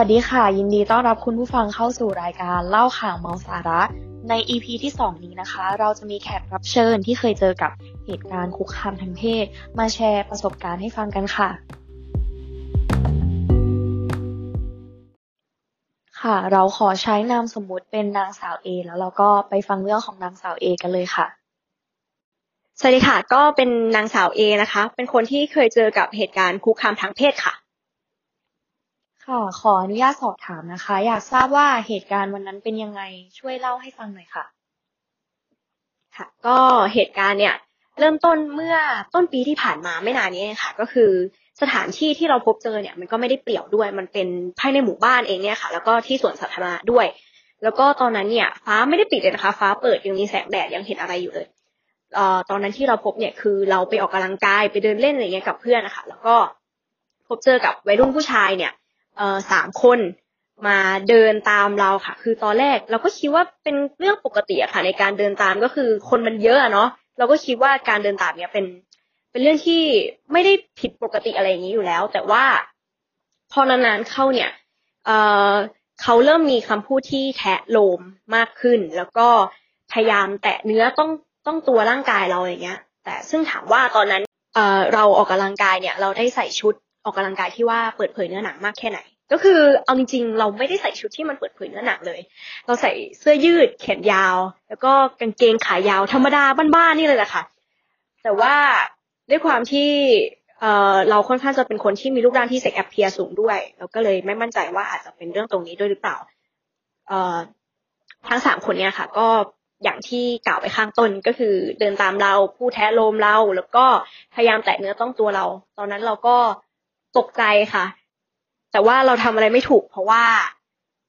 วัสดีค่ะ ยินดีต้อนรับคุณผู้ฟังเข้าสู่รายการเล่าข่าวเมาสาระ ใน EP ที่ 2 นี้นะคะ เราจะมีแขกรับเชิญที่เคยเจอกับเหตุการณ์คุกคามทางเพศ มาแชร์ประสบการณ์ให้ฟังกันค่ะ ค่ะเราขอใช้นามสมมุติเป็นนางสาวเอแล้วเราก็ไปฟังเรื่องของนางสาวเอกันเลยค่ะสวัสดีค่ะ ก็เป็นนางสาวเอนะคะ เป็นคนที่เคยเจอกับเหตุการณ์คุกคามทางเพศค่ะ ค่ะ ขออนุญาตสอบถามนะคะ อยากทราบว่าเหตุการณ์วันนั้นเป็นยังไงช่วยเล่าให้ฟังหน่อยค่ะ ค่ะ ก็เหตุการณ์เนี่ย เริ่มต้นเมื่อต้นปีที่ผ่านมาไม่นานนี้เองค่ะ ก็คือสถานที่ที่เราพบเจอเนี่ย มันก็ไม่ได้เปลี่ยวด้วย มันเป็นภายในหมู่บ้านเองเนี่ยค่ะ แล้วก็ที่สวนสาธารณะด้วย แล้วก็ตอนนั้นเนี่ย ฟ้าไม่ได้ปิดเลยนะคะ ฟ้าเปิดยังมีแสงแดดยังเห็นอะไรอยู่เลยเอ่อตอนนั้นที่เราพบเนี่ยคือเราไปออกกำลังกายไปเดินเล่นอะไรเงี้ยกับเพื่อนนะคะแล้วก็พบเจอกับวัยรุ่นผู้ชายเนี่ย เอ่อสามคนมาเดินตามเราค่ะ คือตอนแรกเราก็คิดว่าเป็นเรื่องปกติอะค่ะ ในการเดินตามก็คือคนมันเยอะอะเนาะเราก็คิดว่าการเดินตามเนี่ยเป็น เป็นเรื่องที่ไม่ได้ผิดปกติอะไรอย่างนี้อยู่แล้ว แต่ว่าพอนานๆเข้าเนี่ย เอ่อเขาเริ่มมีคำพูดที่แทะโลมมากขึ้น แล้วก็พยายามแตะเนื้อต้องต้องตัวร่างกายเราอย่างเงี้ย แต่ซึ่งถามว่าตอนนั้นเอ่อเราออกกำลังกายเนี่ย เราได้ใส่ชุด ออกกำลังกายที่ว่าเปิดเผยเนื้อหนังมากแค่ไหน ก็คือเอาจริงๆ เราไม่ได้ใส่ชุดที่มันเปิดเผยเนื้อหนังเลย เราใส่เสื้อยืดแขนยาว แล้วก็กางเกงขายาวธรรมดาบ้านๆนี่เลยแหละค่ะ แต่ว่าด้วยความที่เอ่อเราค่อนข้างจะเป็นคนที่มีรูปร่างที่เซ็กแอปเพียสูงด้วยเราก็เลยไม่มั่นใจว่าอาจจะเป็นเรื่องตรงนี้ด้วยหรือเปล่าเอ่อทั้งสามคนเนี่ยค่ะ ก็อย่างที่กล่าวไปข้างต้นก็คือเดินตามเราพูดแท้โลมเราแล้วก็พยายามแตะเนื้อต้องตัวเรา ตอนนั้นเราก็ ตกใจค่ะ แต่ว่าเราทำอะไรไม่ถูก เพราะว่า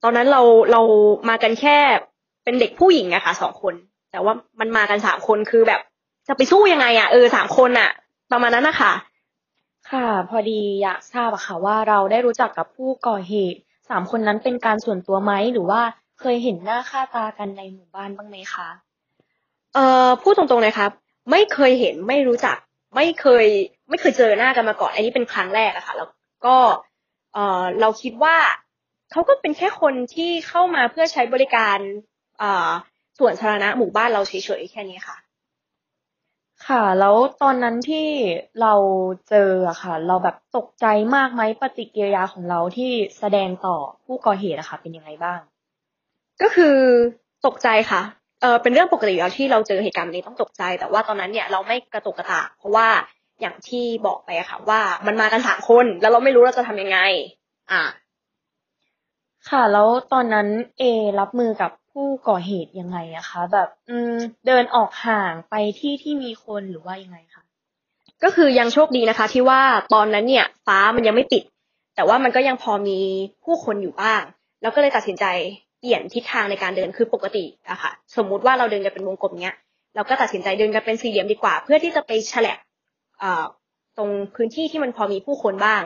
ตอนนั้นเราเรามากันแค่เป็นเด็กผู้หญิงอะค่ะสองคน แต่ว่ามันมากันสามคนคือแบบ จะไปสู้ยังไงอะเออสามคนอะประมาณนั้นนะคะค่ะ พอดีอยากทราบอะค่ะ ว่าเราได้รู้จักกับผู้ก่อเหตุสามคนนั้นเป็นการส่วนตัวไหมหรือว่าเคยเห็นหน้าค่าตากันในหมู่บ้านบ้างไหมคะ เอ่อพูดตรงๆเลยครับ ไม่เคยเห็นไม่รู้จัก ไม่เคยไม่เคยเจอหน้ากันมาก่อน อันนี้เป็นครั้งแรกอะค่ะ แล้วก็เอ่อเราคิดว่าเขาก็เป็นแค่คนที่เข้ามาเพื่อใช้บริการเอ่อส่วนสาธารณะหมู่บ้านเราเฉยๆแค่นี้ค่ะ ค่ะ แล้วตอนนั้นที่เราเจออะค่ะ เราแบบตกใจมากไหมปฏิกิริยาของเราที่แสดงต่อผู้ก่อเหตุอะค่ะ เป็นยังไงบ้าง ก็คือตกใจค่ะ เออเป็นเรื่องปกติอยู่แล้วที่เราเจอเหตุการณ์แบบนี้ต้องตกใจ แต่ว่าตอนนั้นเนี่ยเราไม่กระตุกกระตากเพราะว่าอย่างที่บอกไปอะค่ะ ว่ามันมากันสามคนแล้วเราไม่รู้เราจะทำยังไง อ่า ค่ะ แล้วตอนนั้นเอ รับมือกับผู้ก่อเหตุยังไงอะคะ แบบ อืม เดินออกห่างไปที่ที่มีคนหรือว่ายังไงคะก็คือยังโชคดีนะคะ ที่ว่าตอนนั้นเนี่ย ฟ้ามันยังไม่ปิด แต่ว่ามันก็ยังพอมีผู้คนอยู่บ้าง แล้วก็เลยตัดสินใจเป ลี่ยนทิศทางในการเดินคือปกติอะค่ะ สมมุติว่าเราเดินกันเป็นวงกลมเนี้ย เราก็ตัดสินใจเดินกันเป็นสี่เหลี่ยมดีกว่า เพื่อที่จะไปฉลับอ่าตรงพื้นที่ที่มันพอมีผู้คนบ้าง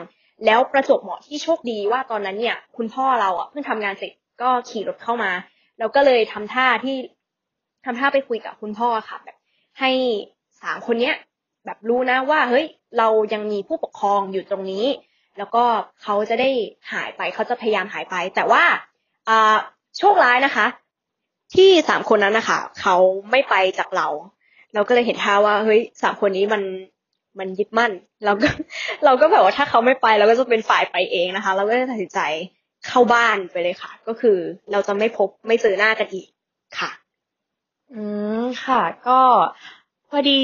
แล้วประจบเหมาะที่โชคดีว่าตอนนั้นเนี่ย คุณพ่อเราอะเพิ่งทำงานเสร็จก็ขี่รถเข้ามา เราก็เลยทำท่าที่ทำท่าไปคุยกับคุณพ่อค่ะแบบ ให้สามคนเนี้ยแบบรู้นะว่าเฮ้ยเรายังมีผู้ปกครองอยู่ตรงนี้ แล้วก็เขาจะได้หายไปเขาจะพยายามหายไป แต่ว่า โชคร้ายนะคะ ที่สามคนนั้นนะคะเขาไม่ไปจากเรา เราก็เลยเห็นท่าว่าเฮ้ยสามคนนี้มันมันยึดมั่น เราก็เราก็แบบว่าถ้าเขาไม่ไปเราก็จะเป็นฝ่ายไปเองนะคะ เราก็เลยตัดสินใจเข้าบ้านไปเลยค่ะ ก็คือเราจะไม่พบไม่เจอหน้ากันอีกค่ะ อืมค่ะ ก็ พอดี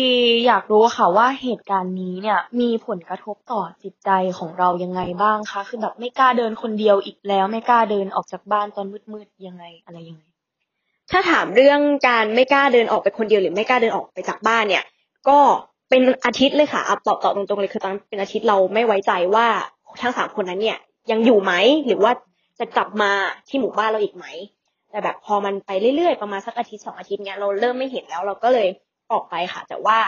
อยากรู้ค่ะว่าเหตุการณ์นี้เนี่ยมีผลกระทบต่อจิตใจของเรายังไงบ้างคะ คือแบบไม่กล้าเดินคนเดียวอีกแล้ว ไม่กล้าเดินออกจากบ้านตอนมืดๆยังไงอะไรยังไง ถ้าถามเรื่องการไม่กล้าเดินออกไปคนเดียวหรือไม่กล้าเดินออกไปจากบ้านเนี่ย ก็เป็นอาทิตย์เลยค่ะเอาตอบตอบตรงๆเลยคือตอนนนเป็นอาทิตย์เราไม่ไว้ใจว่าทั้งสามคนนั้นเนี่ยยังอยู่ไหมหรือว่าจะกลับมาที่หมู่บ้านเราอีกไหม แต่แบบพอมันไปเรื่อยๆประมาณสักอาทิตย์สองอาทิตย์เนี้ยเราเริ่มไม่เห็นแล้วเราก็เลย ออกไปค่ะ แต่ว่า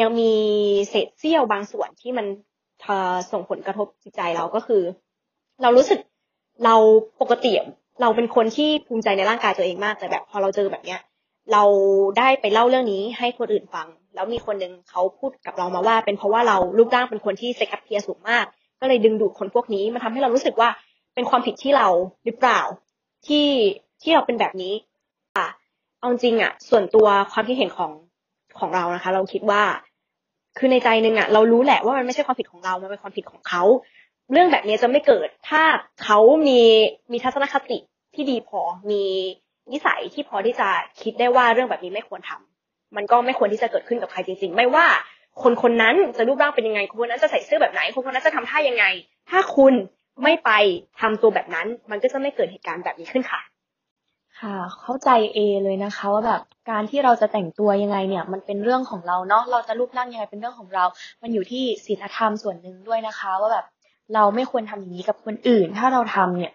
ยังมีเศษเสี้ยวบางส่วนที่มันส่งผลกระทบจิตใจเราก็คือ เรารู้สึกเราปกติเราเป็นคนที่ภูมิใจในร่างกายตัวเองมาก แต่แบบพอเราเจอแบบเนี้ย เราได้ไปเล่าเรื่องนี้ให้คนอื่นฟัง แล้วมีคนหนึ่งเขาพูดกับเรามาว่า เป็นเพราะว่าเรารูปร่างเป็นคนที่เซ็กแอปเพียสูงมาก ก็เลยดึงดูดคนพวกนี้มันทำให้เรารู้สึกว่าเป็นความผิดที่เราหรือเปล่าที่ที่เราเป็นแบบนี้อะเอาจริงอะ ส่วนตัวความคิดเห็นของ ของเรานะคะ เราคิดว่า คือในใจหนึ่งอะเรารู้แหละว่ามันไม่ใช่ความผิดของเรา มันเป็นความผิดของเขา เรื่องแบบนี้จะไม่เกิดถ้าเขามีมีทัศนคติที่ดีพอ มีนิสัยที่พอที่จะคิดได้ว่าเรื่องแบบนี้ไม่ควรทำมันก็ไม่ควรที่จะเกิดขึ้นกับใครจริง ๆ ไม่ว่าคนคนนั้นจะรูปร่างเป็นยังไง คนคนนั้นจะใส่เสื้อแบบไหน คนคนนั้นจะทำท่ายังไง ถ้าคุณไม่ไปทำตัวแบบนั้น มันก็จะไม่เกิดเหตุการณ์แบบนี้ขึ้นค่ะ ค่ะ เข้าใจเอเลยนะคะ ว่าแบบการที่เราจะแต่งตัวยังไงเนี่ย มันเป็นเรื่องของเราเนาะเราจะรูปร่างยังไงเป็นเรื่องของเรา มันอยู่ที่ศีลธรรมส่วนหนึ่งด้วยนะคะ ว่าแบบเราไม่ควรทำอย่างนี้กับคนอื่น ถ้าเราทำเนี่ย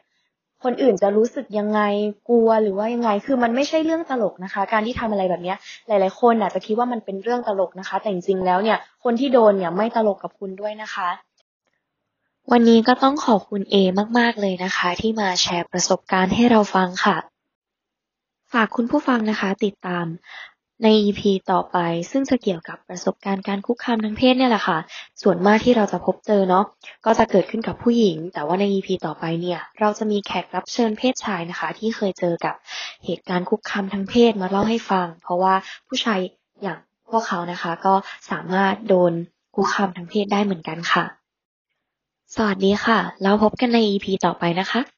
คนอื่นจะรู้สึกยังไงกลัวหรือว่ายังไง คือมันไม่ใช่เรื่องตลกนะคะ การที่ทำอะไรแบบเนี้ย หลาย ๆ คนอาจจะคิดว่ามันเป็นเรื่องตลกนะคะ แต่จริงๆแล้วเนี่ย คนที่โดนเนี่ยไม่ตลกกับคุณด้วยนะคะวันนี้ก็ต้องขอบคุณเอมาก ๆ เลยนะคะ ที่มาแชร์ประสบการณ์ให้เราฟังค่ะ ฝากคุณผู้ฟังนะคะติดตามใน EP ต่อไป ซึ่งจะเกี่ยวกับประสบการณ์การคุกคามทางเพศเนี่ยแหละค่ะ ส่วนมากที่เราจะพบเจอเนาะก็จะเกิดขึ้นกับผู้หญิง แต่ว่าใน EP ต่อไปเนี่ย เราจะมีแขกรับเชิญเพศชายนะคะ ที่เคยเจอกับเหตุการณ์คุกคามทางเพศมาเล่าให้ฟัง เพราะว่าผู้ชายอย่างพวกเขานะคะ ก็สามารถโดนคุกคามทางเพศได้เหมือนกันค่ะ สวัสดีค่ะ แล้วพบกันใน EP ต่อไปนะคะ